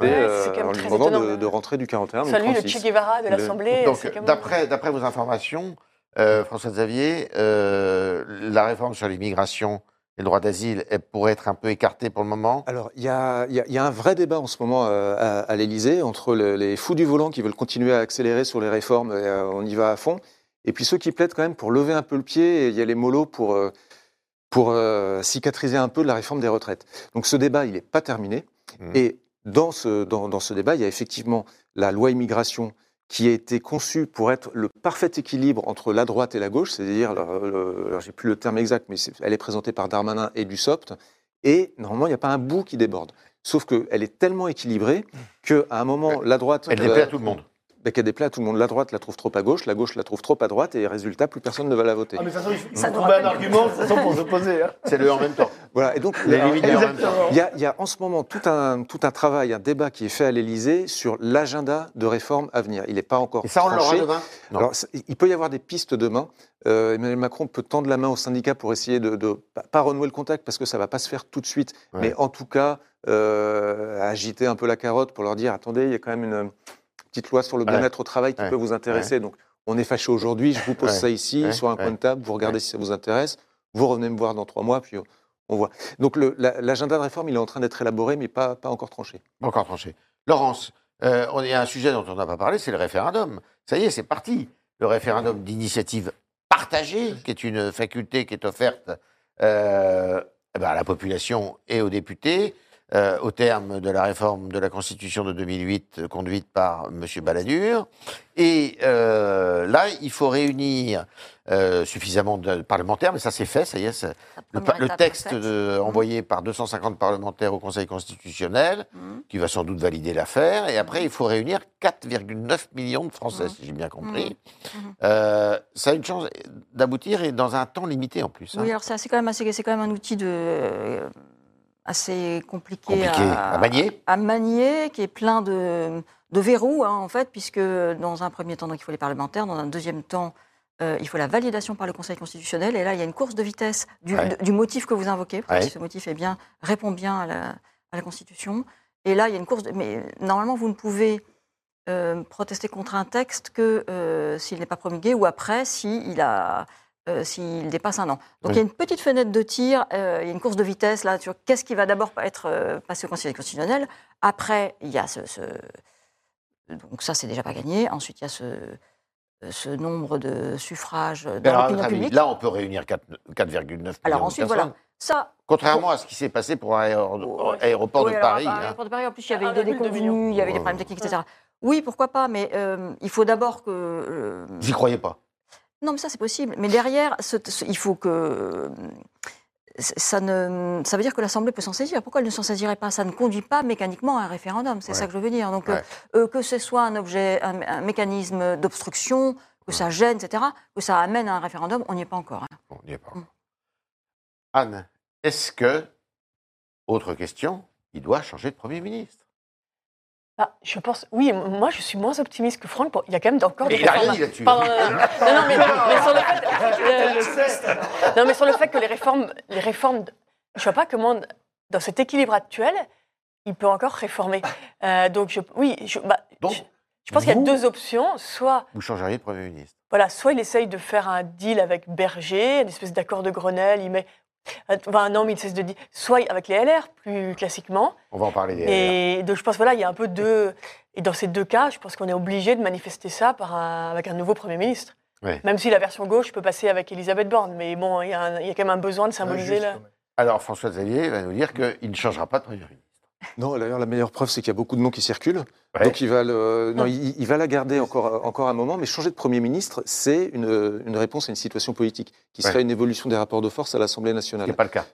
Ouais, euh, quand même en lui demandant de, de rentrer du 41 ou Salut, le 36. Che Guevara de l'Assemblée. Même- d'après, vos informations, euh, François Xavier, euh, la réforme sur l'immigration et le droit d'asile elle pourrait être un peu écartée pour le moment? Alors, il y a, il y a- il y a un vrai débat en ce moment euh, à, à l'Élysée entre le- les fous du volant qui veulent continuer à accélérer sur les réformes, et, euh, on y va à fond, et puis ceux qui plaident quand même pour lever un peu le pied, et il y a les mollos pour, euh, pour euh, cicatriser un peu la réforme des retraites. Donc ce débat, il n'est pas terminé. Mhm. Et dans ce, dans, dans ce débat, il y a effectivement la loi immigration qui a été conçue pour être le parfait équilibre entre la droite et la gauche, c'est-à-dire, alors j'ai plus le terme exact, mais elle est présentée par Darmanin et Dussopt, et normalement, il n'y a pas un bout qui déborde. Sauf qu'elle est tellement équilibrée qu'à un moment, la droite. Elle euh, déplaît à tout le monde. Bah, qu'elle déplaît à tout le monde. La droite la trouve trop à gauche, la gauche la trouve trop à droite, et résultat, plus personne ne va la voter. Ah, mais de toute façon, il faut, trouver un argument de toute façon, pour s'opposer. Hein. C'est le en même temps. *laughs* Voilà. Et donc, il y, a, il y a en ce moment tout un, tout un travail, un débat qui est fait à l'Élysée sur l'agenda de réforme à venir. Il n'est pas encore Et ça, on l'aura demain? Non. Alors, il peut y avoir des pistes demain. Euh, Emmanuel Macron peut tendre la main aux syndicats pour essayer de, de pas- renouer le contact parce que ça va pas se faire tout de suite, Ouais. mais en tout cas euh, agiter un peu la carotte pour leur dire attendez, il y a quand même une petite loi sur le bien-être au travail qui peut vous intéresser. Donc, on est fâché aujourd'hui, je vous pose ça ici sur un coin de table, vous regardez si ça vous intéresse, vous revenez me voir dans trois mois, puis on, voit. Donc, la- l'agenda de réforme, il est en train d'être élaboré, mais pas, pas encore tranché. Pas Encore tranché. Laurence, euh, il y a un sujet dont on n'a pas parlé, c'est le référendum. Ça y est, c'est parti. Le référendum d'initiative partagée, qui est une faculté qui est offerte euh, eh ben, à la population et aux députés, euh, au terme de la réforme de la Constitution de 2008 euh, conduite par M. Balladur. Et euh, là, il faut réunir suffisamment de parlementaires, mais ça c'est fait, ça y est, ça- le, texte de- envoyé par 250 parlementaires au Conseil constitutionnel, Mhm. qui va sans doute valider l'affaire. Et après, il faut réunir 4,9 millions de Français, si j'ai bien compris. Ça a une chance d'aboutir et dans un temps limité en plus. hein. Oui, alors c'est quand même assez, c'est quand même un outil de assez compliqué, Compliqué à manier. à manier, qui est plein de, de verrous hein, en fait, puisque dans un premier temps donc, il faut les parlementaires, dans un deuxième temps euh, il faut la validation par le Conseil constitutionnel, et là il y a une course de vitesse du, Ouais. de- du motif que vous invoquez, Ouais. si ce motif est bien répond bien à la, à la Constitution. Et là il y a une course, de, mais normalement vous ne pouvez euh, protester contre un texte que euh, s'il n'est pas promulgué ou après s'il a euh, s'il dépasse un an. Donc Oui. il y a une petite fenêtre de tir, euh, il y a une course de vitesse là sur qu'est-ce qui va d'abord être euh, passé au Conseil constitutionnel. Après il y a ce, ce- donc ça c'est déjà pas gagné. Ensuite il y a ce ce nombre de suffrages Mais dans l'opinion publique. là, on peut réunir 4 4,9 millions Alors de ensuite voilà ça. Contrairement à ce qui s'est passé pour l'aéroport Oui, de Paris. à hein. l'aéroport de Paris, en plus, il y avait Ah, des 1,2 déconvenus, millions. il y avait des problèmes techniques, etc. Oui, pourquoi pas, mais euh, il faut d'abord que. euh, Vous y croyez pas Non, mais ça, c'est possible. Mais derrière, ce- ce- il faut que. Ça, ne, ça veut dire que l'Assemblée peut s'en saisir. Pourquoi elle ne s'en saisirait pas? Ça ne conduit pas mécaniquement à un référendum. C'est Ouais. ça que je veux dire. Donc, Ouais. euh, euh, que ce soit un objet, un, un mécanisme d'obstruction, que ça gêne, etc., que ça amène à un référendum, on n'y est pas encore. hein. On n'y est pas. Mm. Anne, est-ce que, autre question, il doit changer de Premier ministre? Bah, je pense, oui, moi je suis moins optimiste que Franck. Bon, il y a quand même encore Mais des il n'a rien dit là-dessus. Pardon, non, non, non, non, mais, mais sur le fait, euh, non, mais sur le fait que les réformes, les réformes, je vois pas comment, dans cet équilibre actuel, il peut encore réformer. Euh, donc, je, oui, je, bah, Donc, je, je pense qu'il y a deux options. Soit, Vous changeriez de Premier ministre voilà, soit il essaye de faire un deal avec Berger, une espèce d'accord de Grenelle, il met, enfin, non, mais il cesse de dire, soit avec les LR, plus classiquement. On va en parler des LR. Et donc, je pense, voilà, il y a un peu deux. Et dans ces deux cas, je pense qu'on est obligé de manifester ça par un- avec un nouveau Premier ministre. Ouais. Même si la version gauche peut passer avec Elisabeth Borne. Mais bon, il y, a un- il y a quand même un besoin de symboliser là. Alors, François Xavier va nous dire qu'il ne changera pas de Premier ministre. Non, d'ailleurs, la meilleure preuve, c'est qu'il y a beaucoup de noms qui circulent. Ouais. Donc, il va, le, non, il, il va la garder encore, encore un moment, mais changer de Premier ministre, c'est une, une réponse à une situation politique, qui serait Ouais. une évolution des rapports de force à l'Assemblée Ce nationale. n'est pas le cas.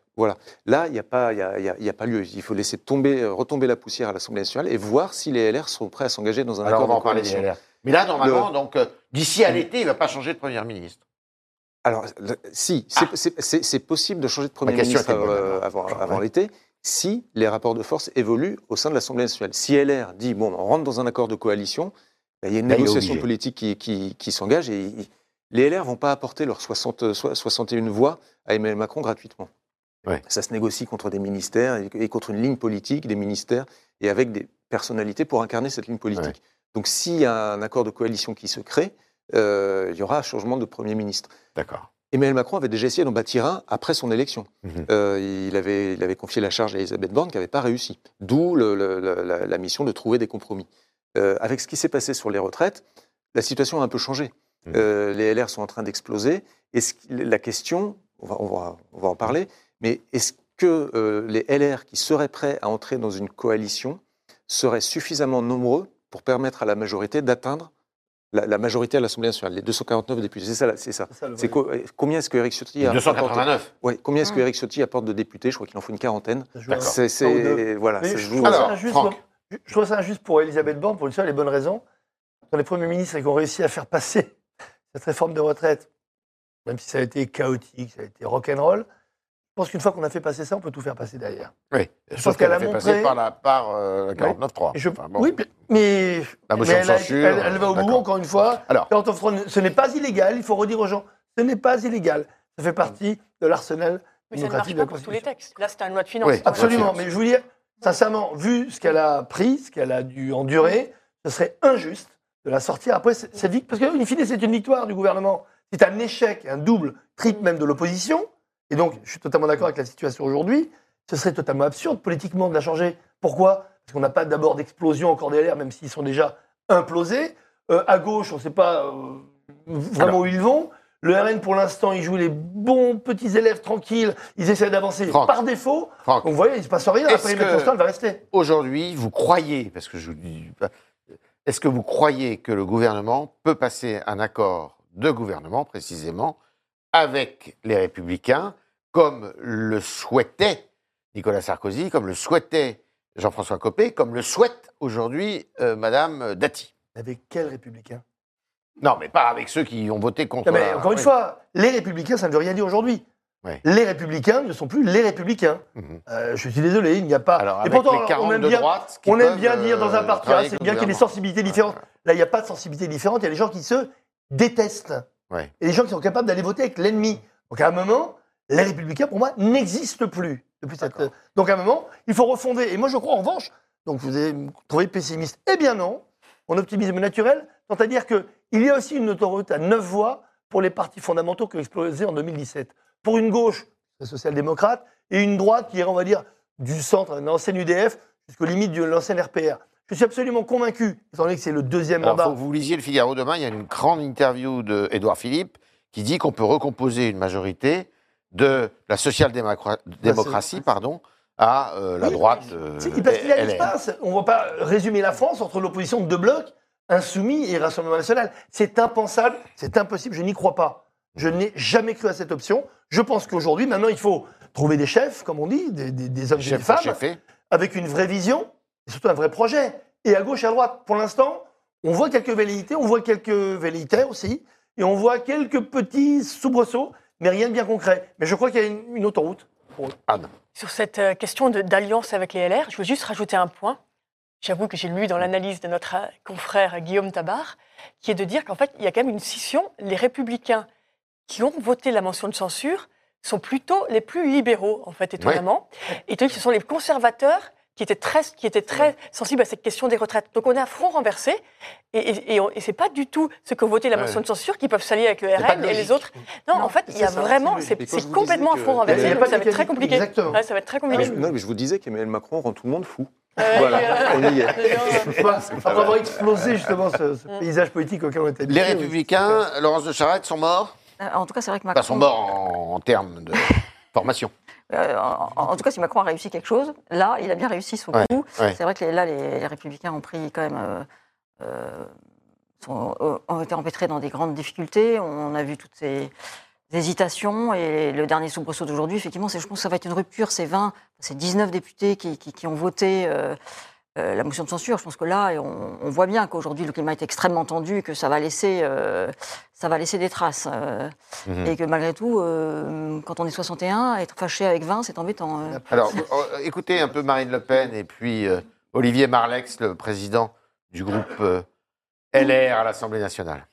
Là, il n'y a, pas- il y a, il y a- il y a pas lieu. Il faut laisser tomber, euh, retomber la poussière à l'Assemblée nationale et voir si les LR sont prêts à s'engager dans un Alors, on accord va de en parler des. LR. Mais là, normalement, donc, euh, d'ici à l'été, il ne va pas changer de Premier ministre. Alors, le- si, c'est c'est- possible de changer de Premier ministre euh, avant, avant Ouais. l'été, si les rapports de force évoluent au sein de l'Assemblée nationale. Si LR dit, bon, on rentre dans un accord de coalition, ben, il y a une négociation politique qui, qui- qui s'engage et il- les LR vont pas apporter leurs 60, so- 61 voix à Emmanuel Macron gratuitement. Ouais. Ça se négocie contre des ministères et, et contre une ligne politique des ministères et avec des personnalités pour incarner cette ligne politique. Ouais. Donc s'il y a un accord de coalition qui se crée, euh, il y aura un changement de Premier ministre. D'accord. Emmanuel Macron avait déjà essayé d'en bâtir un après son élection. Mhm. Euh, il, avait, il avait confié la charge à Elisabeth Borne qui n'avait pas réussi. D'où la, la mission de trouver des compromis. Euh, avec ce qui s'est passé sur les retraites, la situation a un peu changé. Mhm. Euh, les LR sont en train d'exploser. Et ce qui- la question, on va, on va- on va en parler, mais est-ce que les LR qui seraient prêts à entrer dans une coalition seraient suffisamment nombreux pour permettre à la majorité d'atteindre la, la majorité à l'Assemblée nationale, les 249 députés. C'est ça, c'est ça. C'est ça, le C'est vrai. co- euh, combien est-ce que Eric Ciotti apporte 289. Ouais, combien est-ce que. Eric Ciotti apporte de députés? Je crois qu'il en faut une quarantaine. C'est, voilà, Mais je trouve Alors, injuste, Franck. moi. Je- trouve ça injuste pour Elisabeth Borne, pour une seule et bonne raison. Dans les premiers ministres qui ont réussi à faire passer *laughs* cette réforme de retraite, même si ça a été chaotique, ça a été rock'n'roll, je pense qu'une fois qu'on a fait passer ça, on peut tout faire passer derrière. Oui, pense sauf qu'elle qu'elle a a fait montré- passer par la par euh, 49.3. Et je- Enfin, bon. Oui, mais- La motion mais de elle, a- censure, elle- elle va au bout, encore une fois. Alors. 49.3, ce n'est pas illégal, il faut redire aux gens, ce n'est pas illégal. Ça fait partie de l'arsenal Mais ça ne marche de pas pour tous les textes. Là, c'est un loi de finances. Oui, Absolument, mais je vous dis, sincèrement, vu ce qu'elle a pris, ce qu'elle a dû endurer, ce serait injuste de la sortir. Après, c'est vite, parce qu'in fine, c'est une victoire du gouvernement. C'est un échec, un double, triple même de l'opposition. Et donc, je suis totalement d'accord avec la situation aujourd'hui. Ce serait totalement absurde politiquement de la changer. Pourquoi? Parce qu'on n'a pas d'abord d'explosion encore derrière, même s'ils sont déjà implosés. Euh, à gauche, on ne sait pas euh, vraiment où ils vont. Le RN, pour l'instant, il joue les bons petits élèves tranquilles. Ils essaient d'avancer par défaut. Franck, Donc, vous voyez, il ne se passe rien. Après, que- Constant, elle va rester. aujourd'hui, vous croyez, parce que je vous dis, est-ce que vous croyez que le gouvernement peut passer un accord de gouvernement, précisément, avec les Républicains, comme le souhaitait Nicolas Sarkozy, comme le souhaitait Jean-François Copé, comme le souhaite aujourd'hui euh, Madame Dati Avec quel républicain? Non, mais pas avec ceux qui ont voté contre. Non, mais la- encore une oui. fois, les républicains, ça ne veut rien dire aujourd'hui. Les républicains ne sont plus les républicains. Mhm. Euh, je suis désolé, il n'y a pas. Alors, Et pourtant, les 40 on aime bien, droite, on aime bien dire dans un euh, parti, ah, travailler c'est bien qu'il y ait des sensibilités différentes. Là, il n'y a pas de sensibilité différente. Il y a des gens qui se détestent. Ouais. Et des gens qui sont capables d'aller voter avec l'ennemi. Donc à un moment, les républicains, pour moi, n'existent plus. Depuis cette... D'accord. Donc à un moment, il faut refonder. Et moi, je crois en revanche, donc vous allez me trouver pessimiste. Eh bien non, mon optimisme naturel, c'est-à-dire qu'il y a aussi une autoroute à neuf voies pour les partis fondamentaux qui ont explosé en 2017. Pour une gauche, la social-démocrate, et une droite qui irait, on va dire, du centre, un ancien UDF, jusqu'aux limites de l'ancien RPR. Je suis absolument convaincu, étant donné que c'est le deuxième Alors, mandat. faut que vous lisiez le Figaro demain. Il y a une grande interview d'Edouard Philippe qui dit qu'on peut recomposer une majorité de la social-démocratie, pardon, à euh, la Oui, droite. euh, Parce qu'il y a l'espace. On ne va pas résumer la France entre l'opposition de deux blocs, Insoumis et Rassemblement National. C'est impensable, c'est impossible, je n'y crois pas. Je n'ai jamais cru à cette option. Je pense qu'aujourd'hui, maintenant, il faut trouver des chefs, comme on dit, des, des- des hommes et des femmes, chefé. avec une vraie vision et surtout un vrai projet. Et à gauche et à droite, pour l'instant, on voit quelques velléités, on voit quelques velléitaires aussi, et on voit quelques petits soubresauts, mais rien de bien concret. Mais je crois qu'il y a une, une autoroute. Anne. Sur cette euh, question d'alliance avec les LR, je veux juste rajouter un point. J'avoue que j'ai lu dans l'analyse de notre euh, confrère Guillaume Tabar, qui est de dire qu'en fait, il y a quand même une scission. Les républicains qui ont voté la mention de censure sont plutôt les plus libéraux, en fait, étonnamment. Et donc, ce sont les conservateurs qui étaient très, qui étaient très sensibles à cette question des retraites. Donc, on est à front renversé, et, et, et, c'est pas du tout ceux qui ont voté la Ouais. motion de censure qui peuvent s'allier avec le pas RN et les autres. Non, Non, en fait, il y a ça, vraiment, c'est complètement à que- front renversé, pas donc ça va être très compliqué. Exactement. Ouais, ça va être très compliqué. Non, mais je vous disais qu'Emmanuel Macron rend tout le monde fou. *laughs* Voilà, euh, on y est. *laughs* Après avoir explosé justement ce, ce paysage politique auquel on était Les. Républicains, Laurence de Charette, sont morts? Euh, En tout cas, c'est vrai que Macron. sont morts en, en termes de formation. Euh, en, en tout cas, si Macron a réussi quelque chose, là, il a bien réussi son Ouais, coup. ouais. C'est vrai que les- là, les, les Républicains ont pris quand même. euh, euh, sont- ont été empêtrés dans des grandes difficultés. On a vu toutes ces hésitations. Et le dernier soubresaut d'aujourd'hui, effectivement, je pense que ça va être une rupture. C'est 20, c'est 19 députés qui, qui- qui ont voté. euh, euh, la motion de censure, je pense que là, on, on voit bien qu'aujourd'hui le climat est extrêmement tendu, et que ça va laisser, euh, ça va laisser des traces, euh, Mhm. et que malgré tout, euh, quand on est 61, être fâché avec 20, c'est embêtant. euh. Alors, écoutez un peu Marine Le Pen et puis euh, Olivier Marlex, le président du groupe euh, LR à l'Assemblée nationale.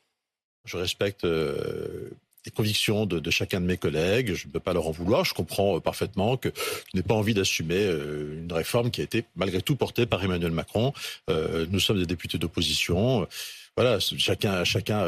Je respecte euh, les convictions de, de chacun de mes collègues. Je ne peux pas leur en vouloir. Je comprends euh, parfaitement que je n'ai pas envie d'assumer euh, une réforme qui a été malgré tout portée par Emmanuel Macron. Euh, nous sommes des députés d'opposition. Voilà, chacun, chacun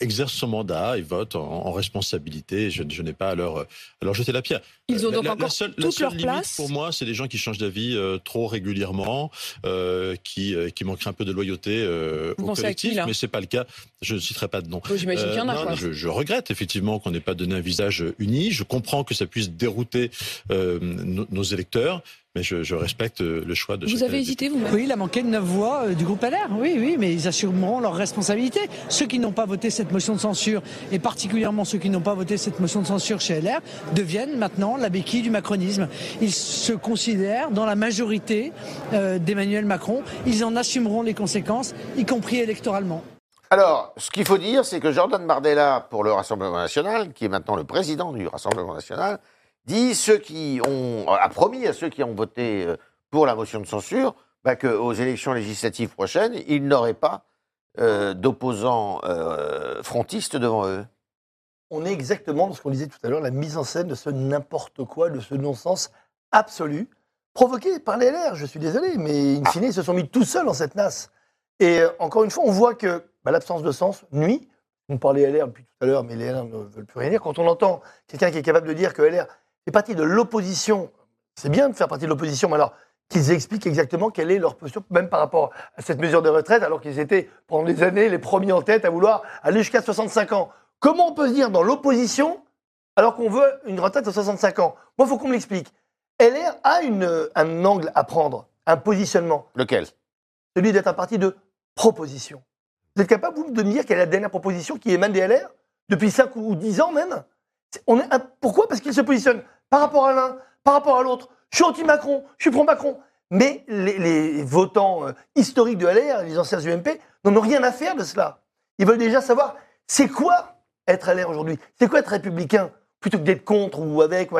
exerce son mandat et vote en, en responsabilité. Je, je n'ai pas à leur, à leur jeter la pierre. Ils ont donc la, encore la seule, la toute seule leur limite place. pour moi, c'est des gens qui changent d'avis euh, trop régulièrement, euh, qui, euh, qui manqueraient un peu de loyauté euh, au qui, collectif, là mais c'est pas le cas. Je ne citerai pas de nom. J'imagine qu'il y en a. Non, quoi. je, je regrette effectivement qu'on n'ait pas donné un visage uni. Je comprends que ça puisse dérouter nos, nos électeurs. Mais je, je respecte euh, le choix de Vous avez hésité vous-même Oui, il a manqué de 9 voix euh, du groupe LR, oui, oui, mais ils assumeront leurs responsabilités. Ceux qui n'ont pas voté cette motion de censure, et particulièrement ceux qui n'ont pas voté cette motion de censure chez LR, deviennent maintenant la béquille du macronisme. Ils se considèrent dans la majorité euh, d'Emmanuel Macron. Ils en assumeront les conséquences, y compris électoralement. Alors, ce qu'il faut dire, c'est que Jordan Bardella, pour le Rassemblement national, qui est maintenant le président du Rassemblement national, dit ceux qui ont a promis à ceux qui ont voté euh, pour la motion de censure bah, qu'aux élections législatives prochaines, ils n'auraient pas euh, d'opposants euh, frontistes devant eux. On est exactement dans ce qu'on disait tout à l'heure, la mise en scène de ce n'importe quoi, de ce non-sens absolu, provoqué par les LR. Je suis désolé, mais in fine, ils se sont mis tout seuls dans cette nasse. Et euh, encore une fois, on voit que bah, l'absence de sens nuit. On parlait LR depuis tout à l'heure, mais les LR ne veulent plus rien dire. Quand on entend quelqu'un qui est capable de dire que LR fait partie de l'opposition, c'est bien de faire partie de l'opposition, mais alors qu'ils expliquent exactement quelle est leur posture, même par rapport à cette mesure de retraite, alors qu'ils étaient pendant des années les premiers en tête à vouloir aller jusqu'à 65 ans. Comment on peut se dire dans l'opposition alors qu'on veut une retraite à 65 ans? Moi, il faut qu'on me l'explique. LR a une, un angle à prendre, un positionnement, Lequel? Celui d'être un parti de proposition. Vous êtes capable, vous, de me dire quelle est la dernière proposition qui émane des LR Depuis 5 ou 10 ans même? On est Pourquoi? Parce qu'ils se positionnent par rapport à l'un, par rapport à l'autre. Je suis anti-Macron, je suis pro-Macron. Mais les, votants euh, historiques de LR, les anciens UMP, n'en ont rien à faire de cela. Ils veulent déjà savoir c'est quoi être LR aujourd'hui? C'est quoi être républicain? Plutôt que d'être contre ou avec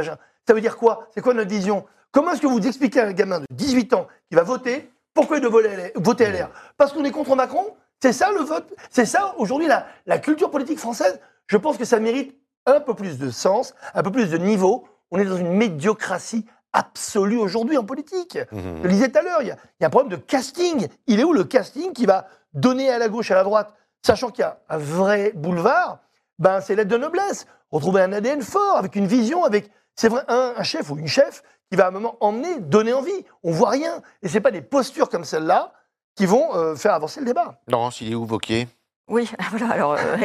Ça veut dire quoi? C'est quoi notre vision? Comment est-ce que vous expliquez à un gamin de 18 ans qui va voter pourquoi il doit voter LR Parce qu'on est contre Macron? C'est ça le vote? C'est ça aujourd'hui la culture politique française? Je pense que ça mérite un peu plus de sens, un peu plus de niveau. On est dans une médiocratie absolue aujourd'hui en politique. Je le disais tout à l'heure, il y, a- il y a un problème de casting. Il est où le casting qui va donner à la gauche, à la droite, sachant qu'il y a un vrai boulevard ben, C'est l'aide de noblesse. Retrouver un ADN fort, avec une vision, avec, c'est vrai, un, un chef ou une chef qui va à un moment emmener, donner envie. On voit rien. Et c'est pas des postures comme celle-là qui vont euh, faire avancer le débat. Laurence, il est où Vauquier? Oui, *laughs* voilà. Alors, euh,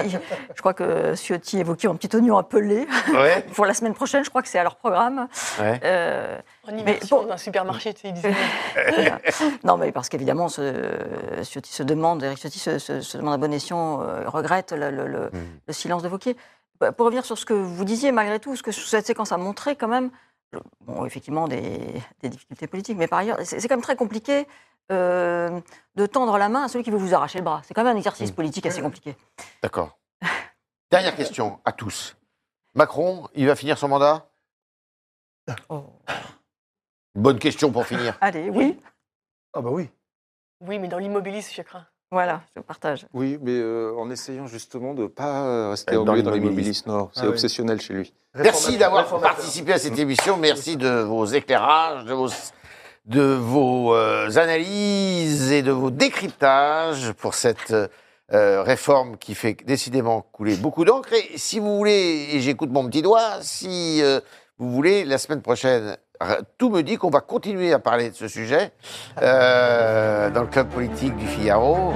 je crois que Ciotti évoquait en petit oignon appelé Ouais. *laughs* pour la semaine prochaine. Je crois que c'est à leur programme. ouais. Euh, En bon. dans un supermarché, tu sais, ils disaient. *laughs* Voilà. non, mais parce qu'évidemment, Ciotti se demande, Eric Ciotti se, se- se demande à bon escient, euh, regrette le, le- le- le silence de Vauquier. Bah, Pour revenir sur ce que vous disiez, malgré tout, ce que cette séquence a montré quand même, euh, bon, effectivement, des, des difficultés politiques, mais par ailleurs, c'est quand même très compliqué euh, de tendre la main à celui qui veut vous arracher le bras. C'est quand même un exercice politique assez compliqué. D'accord. Dernière question à tous. Macron, il va finir son mandat? Oh. Bonne question pour finir. Allez, oui, Ah bah oui. Oui, mais dans l'immobilisme, je crains. Voilà, je partage. Oui, mais euh, en essayant justement de ne pas rester Dans englué dans l'immobilisme. Non, c'est Ah oui. obsessionnel chez lui. Merci d'avoir participé à cette émission. Merci de vos éclairages, de vos, de vos euh, analyses et de vos décryptages pour cette euh, réforme qui fait décidément couler beaucoup d'encre. Et si vous voulez, et j'écoute mon petit doigt, si euh, vous voulez, la semaine prochaine, tout me dit qu'on va continuer à parler de ce sujet euh, dans le club politique du Figaro.